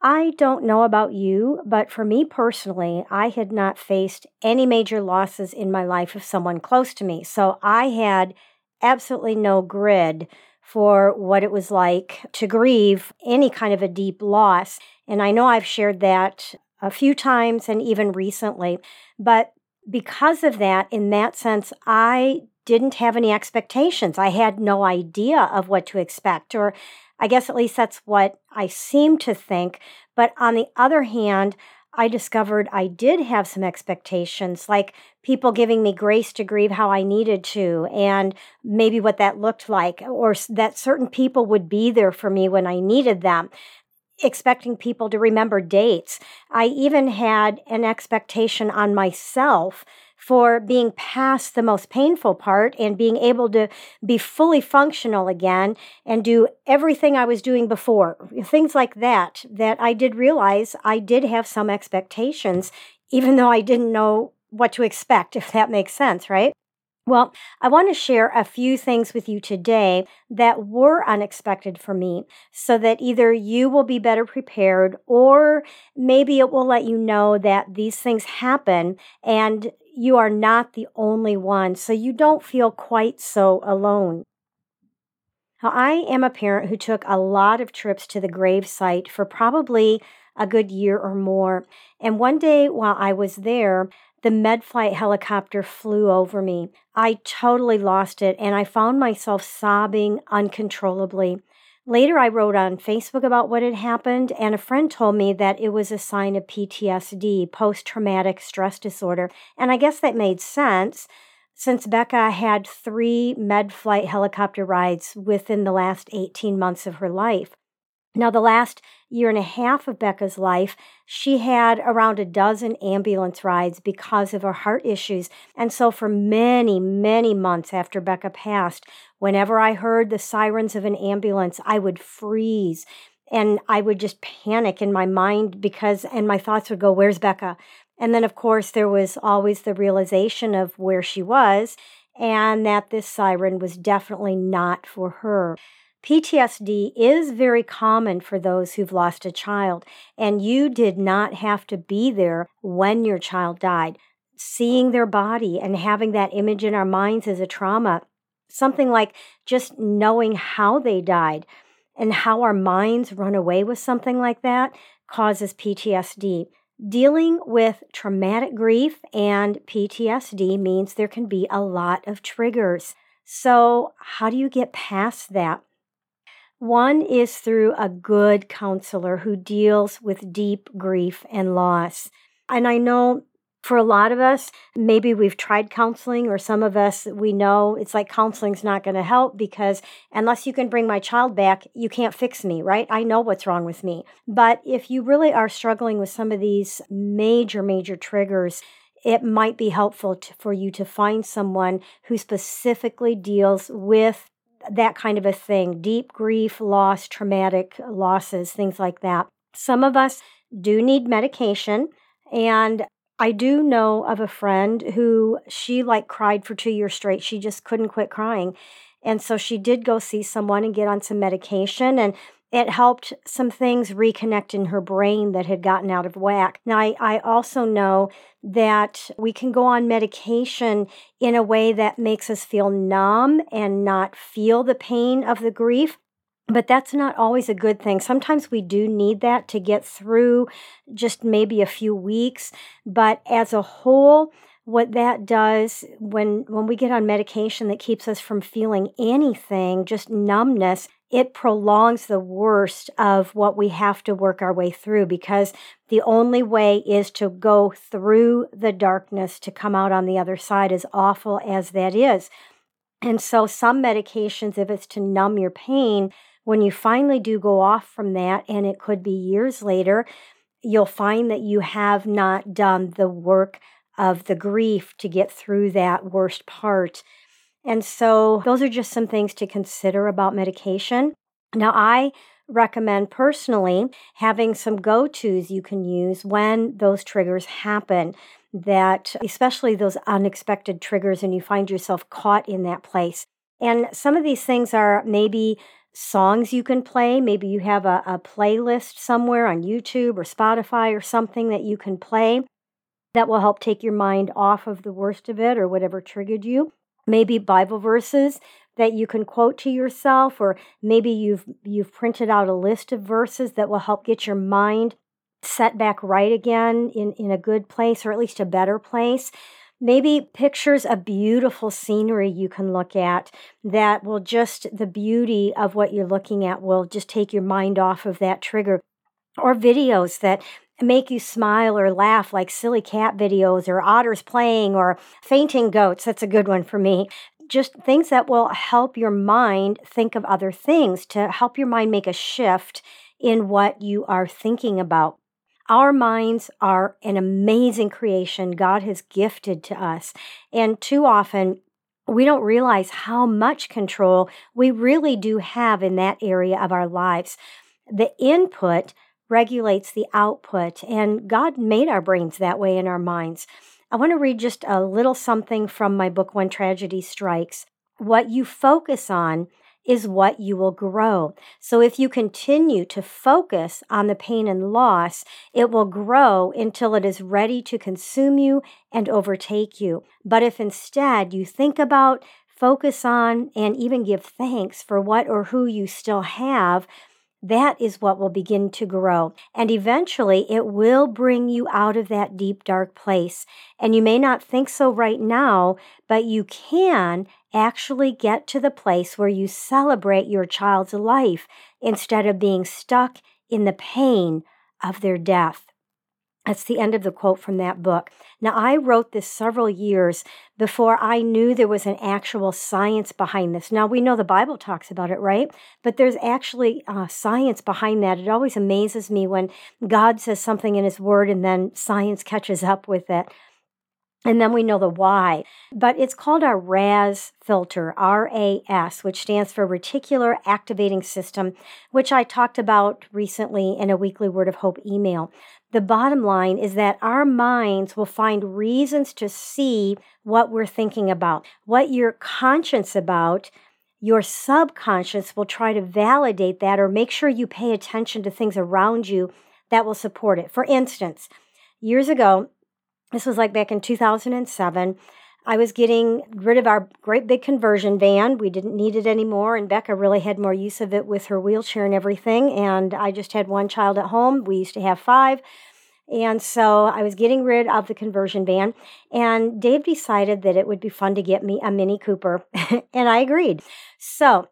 I don't know about you, but for me personally, I had not faced any major losses in my life of someone close to me. So I had absolutely no grid for what it was like to grieve any kind of a deep loss. And I know I've shared that a few times and even recently. But because of that, in that sense, I didn't have any expectations. I had no idea of what to expect, or I guess at least that's what I seem to think. But on the other hand, I discovered I did have some expectations, like people giving me grace to grieve how I needed to, and maybe what that looked like, or that certain people would be there for me when I needed them expecting people to remember dates. I even had an expectation on myself for being past the most painful part and being able to be fully functional again and do everything I was doing before. Things like that, that I did realize I did have some expectations, even though I didn't know what to expect, if that makes sense, right? Well, I want to share a few things with you today that were unexpected for me so that either you will be better prepared or maybe it will let you know that these things happen and you are not the only one, so you don't feel quite so alone. Now, I am a parent who took a lot of trips to the gravesite for probably a good year or more. And one day while I was there, the MedFlight helicopter flew over me. I totally lost it and I found myself sobbing uncontrollably. Later, I wrote on Facebook about what had happened, and a friend told me that it was a sign of PTSD, post traumatic stress disorder. And I guess that made sense since Becca had three med flight helicopter rides within the last 18 months of her life. Now, the last year and a half of Becca's life, she had around a dozen ambulance rides because of her heart issues. And so, for many, many months after Becca passed, whenever I heard the sirens of an ambulance, I would freeze and I would just panic in my mind because, and my thoughts would go, Where's Becca? And then, of course, there was always the realization of where she was and that this siren was definitely not for her. PTSD is very common for those who've lost a child, and you did not have to be there when your child died. Seeing their body and having that image in our minds is a trauma. Something like just knowing how they died and how our minds run away with something like that causes PTSD. Dealing with traumatic grief and PTSD means there can be a lot of triggers. So, how do you get past that? One is through a good counselor who deals with deep grief and loss. And I know for a lot of us, maybe we've tried counseling, or some of us, we know it's like counseling's not going to help because unless you can bring my child back, you can't fix me, right? I know what's wrong with me. But if you really are struggling with some of these major, major triggers, it might be helpful to, for you to find someone who specifically deals with that kind of a thing deep grief, loss, traumatic losses, things like that. Some of us do need medication. And I do know of a friend who she like cried for two years straight. She just couldn't quit crying. And so she did go see someone and get on some medication. And it helped some things reconnect in her brain that had gotten out of whack. Now, I, I also know that we can go on medication in a way that makes us feel numb and not feel the pain of the grief. But that's not always a good thing. Sometimes we do need that to get through just maybe a few weeks. But as a whole, what that does when when we get on medication that keeps us from feeling anything just numbness it prolongs the worst of what we have to work our way through because the only way is to go through the darkness to come out on the other side as awful as that is and so some medications if it's to numb your pain when you finally do go off from that and it could be years later you'll find that you have not done the work of the grief to get through that worst part. And so, those are just some things to consider about medication. Now, I recommend personally having some go tos you can use when those triggers happen. That, especially those unexpected triggers, and you find yourself caught in that place. And some of these things are maybe songs you can play. Maybe you have a, a playlist somewhere on YouTube or Spotify or something that you can play that will help take your mind off of the worst of it or whatever triggered you. Maybe Bible verses that you can quote to yourself or maybe you've you've printed out a list of verses that will help get your mind set back right again in in a good place or at least a better place. Maybe pictures of beautiful scenery you can look at that will just the beauty of what you're looking at will just take your mind off of that trigger or videos that make you smile or laugh like silly cat videos or otters playing or fainting goats that's a good one for me just things that will help your mind think of other things to help your mind make a shift in what you are thinking about. Our minds are an amazing creation God has gifted to us. And too often, we don't realize how much control we really do have in that area of our lives. The input regulates the output, and God made our brains that way in our minds. I want to read just a little something from my book, When Tragedy Strikes. What you focus on is what you will grow. So if you continue to focus on the pain and loss, it will grow until it is ready to consume you and overtake you. But if instead you think about, focus on, and even give thanks for what or who you still have, that is what will begin to grow. And eventually it will bring you out of that deep, dark place. And you may not think so right now, but you can actually get to the place where you celebrate your child's life instead of being stuck in the pain of their death. That's the end of the quote from that book. Now, I wrote this several years before I knew there was an actual science behind this. Now, we know the Bible talks about it, right? But there's actually uh, science behind that. It always amazes me when God says something in His Word and then science catches up with it. And then we know the why. But it's called our RAS filter, RAS, which stands for Reticular Activating System, which I talked about recently in a weekly Word of Hope email. The bottom line is that our minds will find reasons to see what we're thinking about, what you're conscious about. Your subconscious will try to validate that or make sure you pay attention to things around you that will support it. For instance, years ago, this was like back in 2007. I was getting rid of our great big conversion van. We didn't need it anymore, and Becca really had more use of it with her wheelchair and everything. And I just had one child at home. We used to have five. And so I was getting rid of the conversion van, and Dave decided that it would be fun to get me a Mini Cooper, and I agreed. So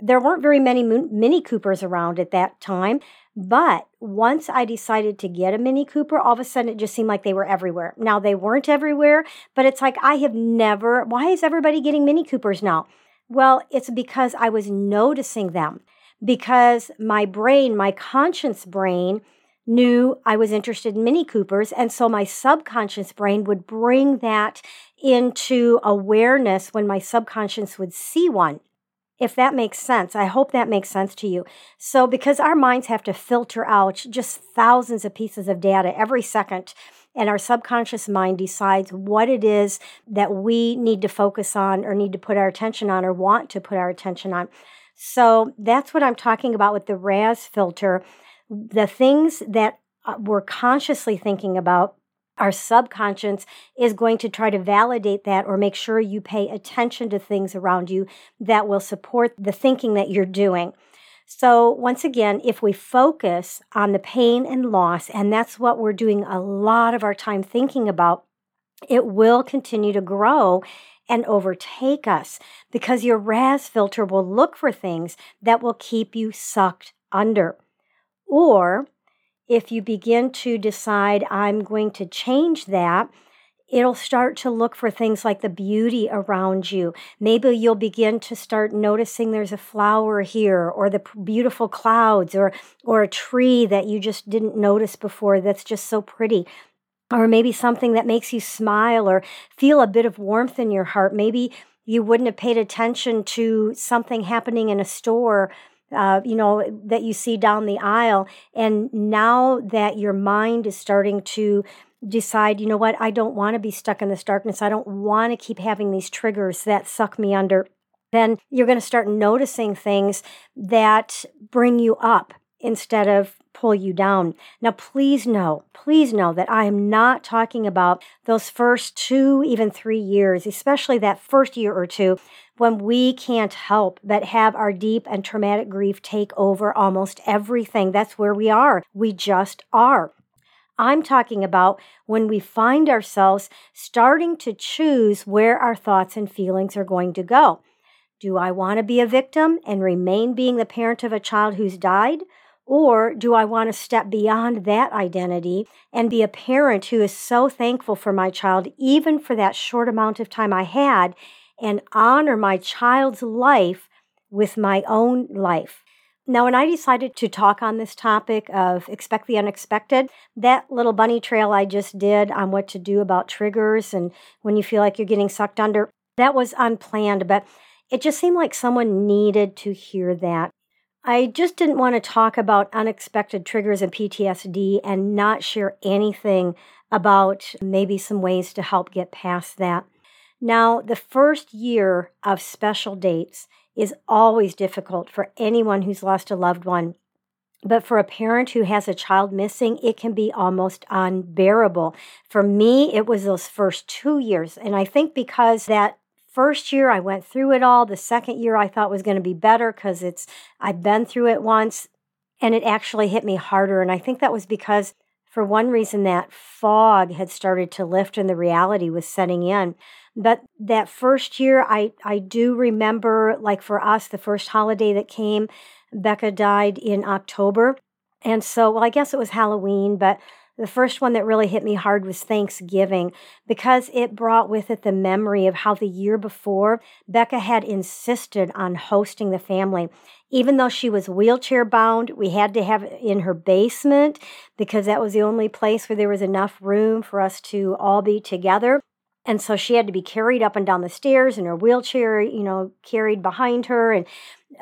there weren't very many Mini Coopers around at that time. But once I decided to get a Mini Cooper, all of a sudden it just seemed like they were everywhere. Now they weren't everywhere, but it's like I have never, why is everybody getting Mini Coopers now? Well, it's because I was noticing them, because my brain, my conscious brain, knew I was interested in Mini Coopers. And so my subconscious brain would bring that into awareness when my subconscious would see one if that makes sense. I hope that makes sense to you. So, because our minds have to filter out just thousands of pieces of data every second, and our subconscious mind decides what it is that we need to focus on or need to put our attention on or want to put our attention on. So, that's what I'm talking about with the RAS filter. The things that uh, we're consciously thinking about our subconscious is going to try to validate that or make sure you pay attention to things around you that will support the thinking that you're doing. So, once again, if we focus on the pain and loss, and that's what we're doing a lot of our time thinking about, it will continue to grow and overtake us because your RAS filter will look for things that will keep you sucked under. Or if you begin to decide, I'm going to change that, it'll start to look for things like the beauty around you. Maybe you'll begin to start noticing there's a flower here or the beautiful clouds or or a tree that you just didn't notice before that's just so pretty. Or maybe something that makes you smile or feel a bit of warmth in your heart. Maybe you wouldn't have paid attention to something happening in a store uh, you know, that you see down the aisle. And now that your mind is starting to decide, you know what, I don't want to be stuck in this darkness. I don't want to keep having these triggers that suck me under. Then you're going to start noticing things that bring you up instead of pull you down. Now, please know, please know that I am not talking about those first two, even three years, especially that first year or two when we can't help but have our deep and traumatic grief take over almost everything. That's where we are. We just are. I'm talking about when we find ourselves starting to choose where our thoughts and feelings are going to go. Do I want to be a victim and remain being the parent of a child who's died? Or do I want to step beyond that identity and be a parent who is so thankful for my child, even for that short amount of time I had, and honor my child's life with my own life? Now, when I decided to talk on this topic of expect the unexpected, that little bunny trail I just did on what to do about triggers and when you feel like you're getting sucked under, that was unplanned, but it just seemed like someone needed to hear that. I just didn't want to talk about unexpected triggers and PTSD and not share anything about maybe some ways to help get past that. Now, the first year of special dates is always difficult for anyone who's lost a loved one. But for a parent who has a child missing, it can be almost unbearable. For me, it was those first two years. And I think because that first year I went through it all, the second year I thought was going to be better because it's I've been through it once and it actually hit me harder. And I think that was because for one reason that fog had started to lift and the reality was setting in. But that first year, I, I do remember, like for us, the first holiday that came, Becca died in October. And so, well, I guess it was Halloween, but the first one that really hit me hard was Thanksgiving because it brought with it the memory of how the year before Becca had insisted on hosting the family. Even though she was wheelchair bound, we had to have it in her basement because that was the only place where there was enough room for us to all be together. And so she had to be carried up and down the stairs in her wheelchair, you know, carried behind her. And,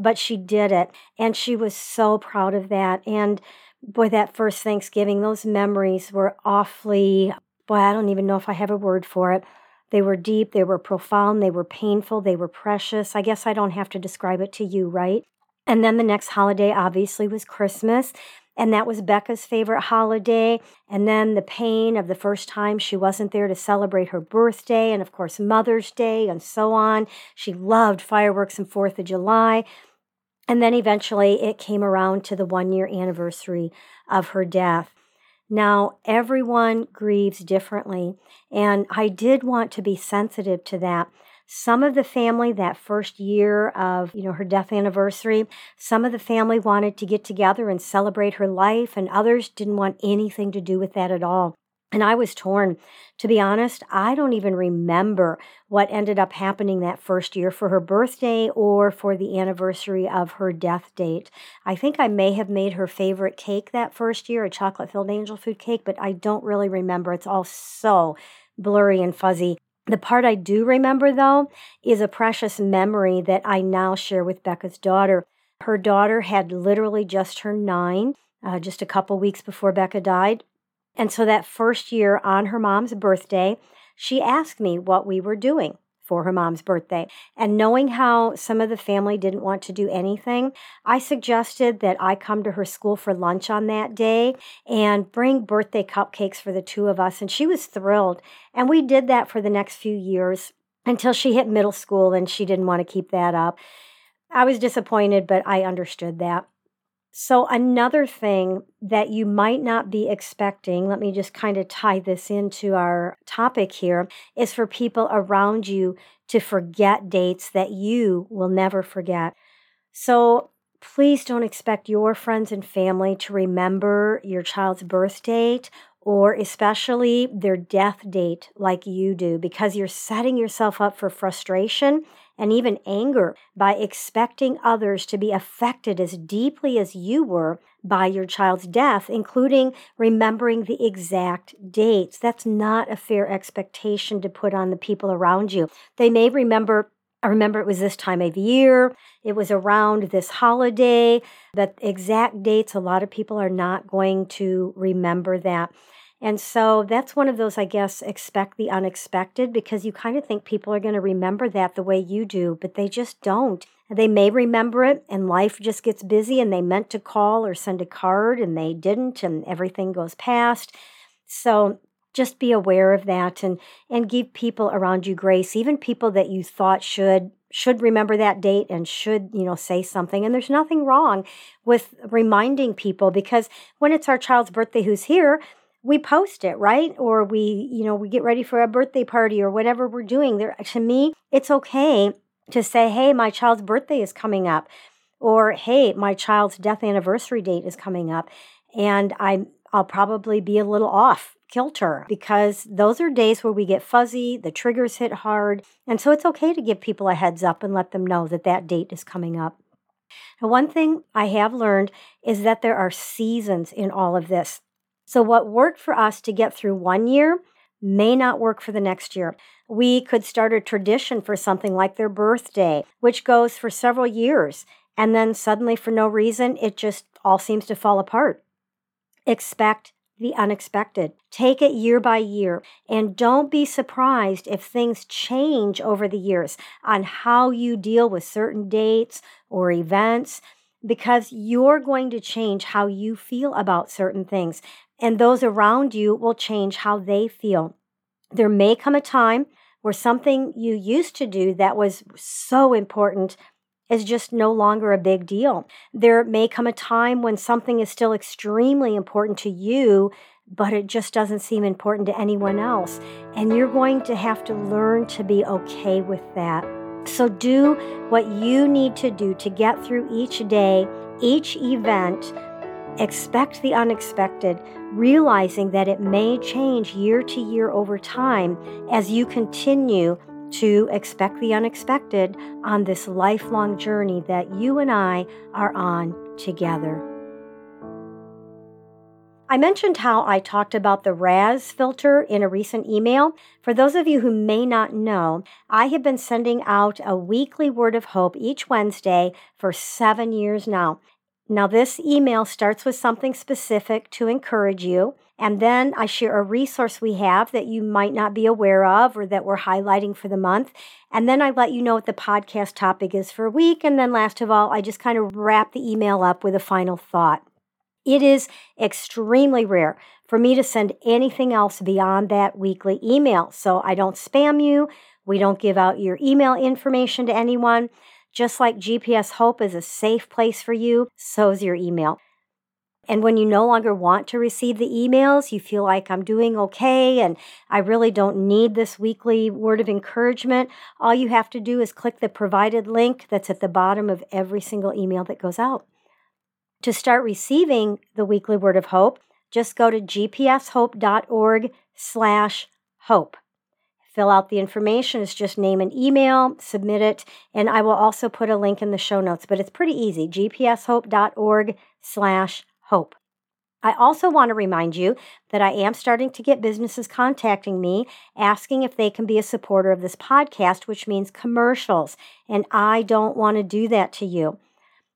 but she did it. And she was so proud of that. And boy, that first Thanksgiving, those memories were awfully, boy, I don't even know if I have a word for it. They were deep, they were profound, they were painful, they were precious. I guess I don't have to describe it to you, right? And then the next holiday obviously was Christmas. And that was Becca's favorite holiday. And then the pain of the first time she wasn't there to celebrate her birthday, and of course, Mother's Day, and so on. She loved fireworks and Fourth of July. And then eventually it came around to the one year anniversary of her death. Now, everyone grieves differently, and I did want to be sensitive to that. Some of the family, that first year of, you know, her death anniversary, some of the family wanted to get together and celebrate her life, and others didn't want anything to do with that at all. And I was torn. To be honest, I don't even remember what ended up happening that first year for her birthday or for the anniversary of her death date. I think I may have made her favorite cake that first year, a chocolate filled angel food cake, but I don't really remember. It's all so blurry and fuzzy. The part I do remember, though, is a precious memory that I now share with Becca's daughter. Her daughter had literally just turned nine, uh, just a couple weeks before Becca died. And so that first year on her mom's birthday, she asked me what we were doing for her mom's birthday. And knowing how some of the family didn't want to do anything, I suggested that I come to her school for lunch on that day and bring birthday cupcakes for the two of us. And she was thrilled. And we did that for the next few years until she hit middle school and she didn't want to keep that up. I was disappointed, but I understood that. So, another thing that you might not be expecting, let me just kind of tie this into our topic here, is for people around you to forget dates that you will never forget. So, please don't expect your friends and family to remember your child's birth date or especially their death date, like you do, because you're setting yourself up for frustration and even anger by expecting others to be affected as deeply as you were by your child's death, including remembering the exact dates. That's not a fair expectation to put on the people around you. They may remember I remember it was this time of year. It was around this holiday. The exact dates, a lot of people are not going to remember that. And so that's one of those, I guess, expect the unexpected because you kind of think people are going to remember that the way you do, but they just don't. They may remember it and life just gets busy and they meant to call or send a card and they didn't and everything goes past. So just be aware of that and and give people around you grace, even people that you thought should should remember that date and should, you know, say something. And there's nothing wrong with reminding people because when it's our child's birthday who's here, we post it, right? Or we, you know, we get ready for a birthday party or whatever we're doing. There to me, it's okay to say, "Hey, my child's birthday is coming up." Or, "Hey, my child's death anniversary date is coming up." And I I'll probably be a little off kilter because those are days where we get fuzzy, the triggers hit hard, and so it's okay to give people a heads up and let them know that that date is coming up. Now, one thing I have learned is that there are seasons in all of this. So, what worked for us to get through one year may not work for the next year. We could start a tradition for something like their birthday, which goes for several years, and then suddenly, for no reason, it just all seems to fall apart. Expect the unexpected. Take it year by year and don't be surprised if things change over the years on how you deal with certain dates or events because you're going to change how you feel about certain things and those around you will change how they feel. There may come a time where something you used to do that was so important is just no longer a big deal. There may come a time when something is still extremely important to you, but it just doesn't seem important to anyone else. And you're going to have to learn to be okay with that. So do what you need to do to get through each day, each event. Expect the unexpected, realizing that it may change year to year over time as you continue to expect the unexpected on this lifelong journey that you and I are on together. I mentioned how I talked about the RAS filter in a recent email. For those of you who may not know, I have been sending out a weekly word of hope each Wednesday for seven years now. Now, this email starts with something specific to encourage you. And then I share a resource we have that you might not be aware of or that we're highlighting for the month. And then I let you know what the podcast topic is for a week. And then last of all, I just kind of wrap the email up with a final thought. It is extremely rare for me to send anything else beyond that weekly email. So I don't spam you. We don't give out your email information to anyone. Just like GPS Hope is a safe place for you, so is your email. And when you no longer want to receive the emails, you feel like I'm doing okay and I really don't need this weekly word of encouragement, all you have to do is click the provided link that's at the bottom of every single email that goes out. To start receiving the weekly word of hope, just go to gpshope.org slash hope. Fill out the information. It's just name and email, submit it, and I will also put a link in the show notes. But it's pretty easy. gpshope.org slash hope. I also want to remind you that I am starting to get businesses contacting me asking if they can be a supporter of this podcast, which means commercials. And I don't want to do that to you.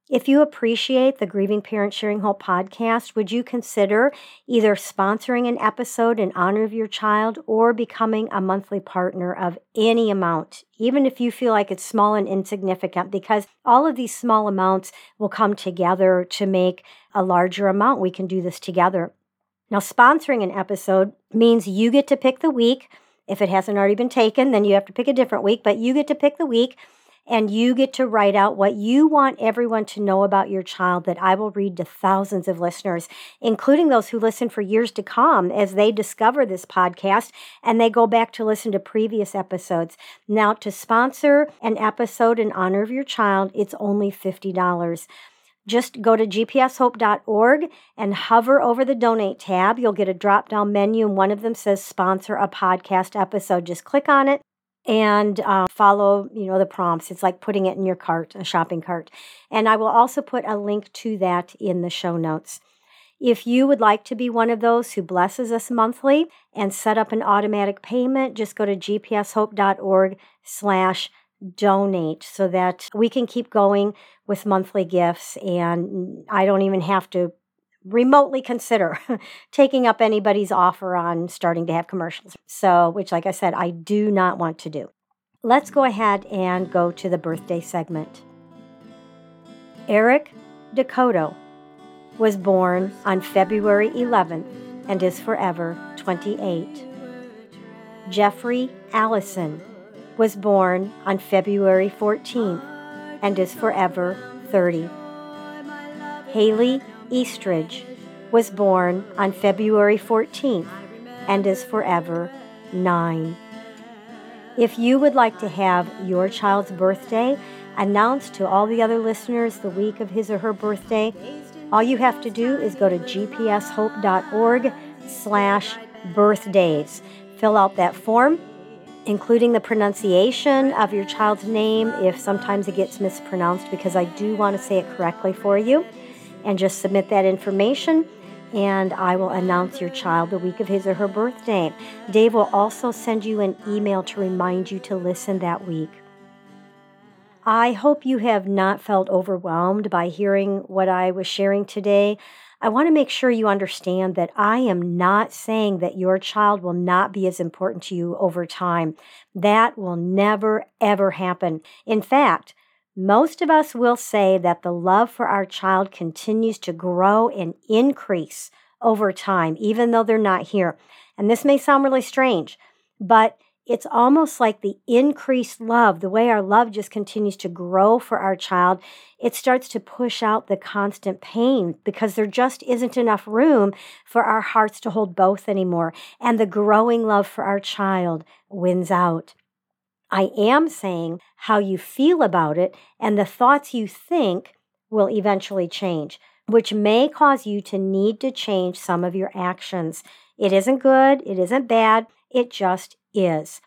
If you appreciate the Grieving Parents Sharing Hope podcast, would you consider either sponsoring an episode in honor of your child or becoming a monthly partner of any amount, even if you feel like it's small and insignificant? Because all of these small amounts will come together to make a larger amount. We can do this together. Now, sponsoring an episode means you get to pick the week. If it hasn't already been taken, then you have to pick a different week, but you get to pick the week and you get to write out what you want everyone to know about your child that I will read to thousands of listeners, including those who listen for years to come as they discover this podcast and they go back to listen to previous episodes. Now, to sponsor an episode in honor of your child, it's only $50. just go to gpshope.org and hover over the donate tab. You'll get a drop down menu, and one of them says sponsor a podcast episode. Just click on it and uh, follow you know the prompts. It's like putting it in your cart a shopping cart. And i will also put a link to that in the show notes. If you would like to be one of those who blesses us monthly and set up an automatic payment just go to gpshope.org slash donate so that we can keep going with monthly gifts and I don't even have to remotely consider taking up anybody's offer on starting to have commercials. So, which like I said, I do not want to do. Let's go ahead and go to the birthday segment. Eric Decoteau was born on February 11th and is forever 28. Jeffrey Allison was born on February 14th and is forever 30. Hailey Eastridge was born on February 14th and is forever 9. If you would like to have your child's birthday announced to all the other listeners the week of his or her birthday, all you have to do is go to gpshope.org slash birthdays. Fill out that form including the pronunciation of your child's name if sometimes it gets mispronounced, because I do want to say it correctly for you. And just submit that information, and I will announce your child the week of his or her birthday. Dave will also send you an email to remind you to listen that week. I hope you have not felt overwhelmed by hearing what I was sharing today. I want to make sure you understand that I am not saying that your child will not be as important to you over time. That will never, ever happen. In fact, most of us will say that the love for our child continues to grow and increase over time, even though they're not here. And this may sound really strange, but it's almost like the increased love, the way our love just continues to grow for our child, it starts to push out the constant pain because there just isn't enough room for our hearts to hold both anymore. And the growing love for our child wins out. I am saying how you feel about it and the thoughts you think will eventually change, which may cause you to need to change some of your actions. It isn't good, it isn't bad, it just is.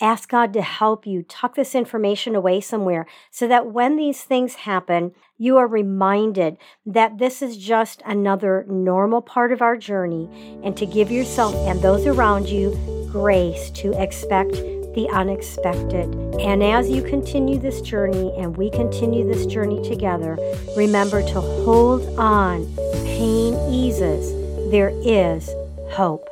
Ask God to help you tuck this information away somewhere so that when these things happen, you are reminded that this is just another normal part of our journey and to give yourself and those around you grace to expect the unexpected. And as you continue this journey and we continue this journey together, remember to hold on. Pain eases. There is hope.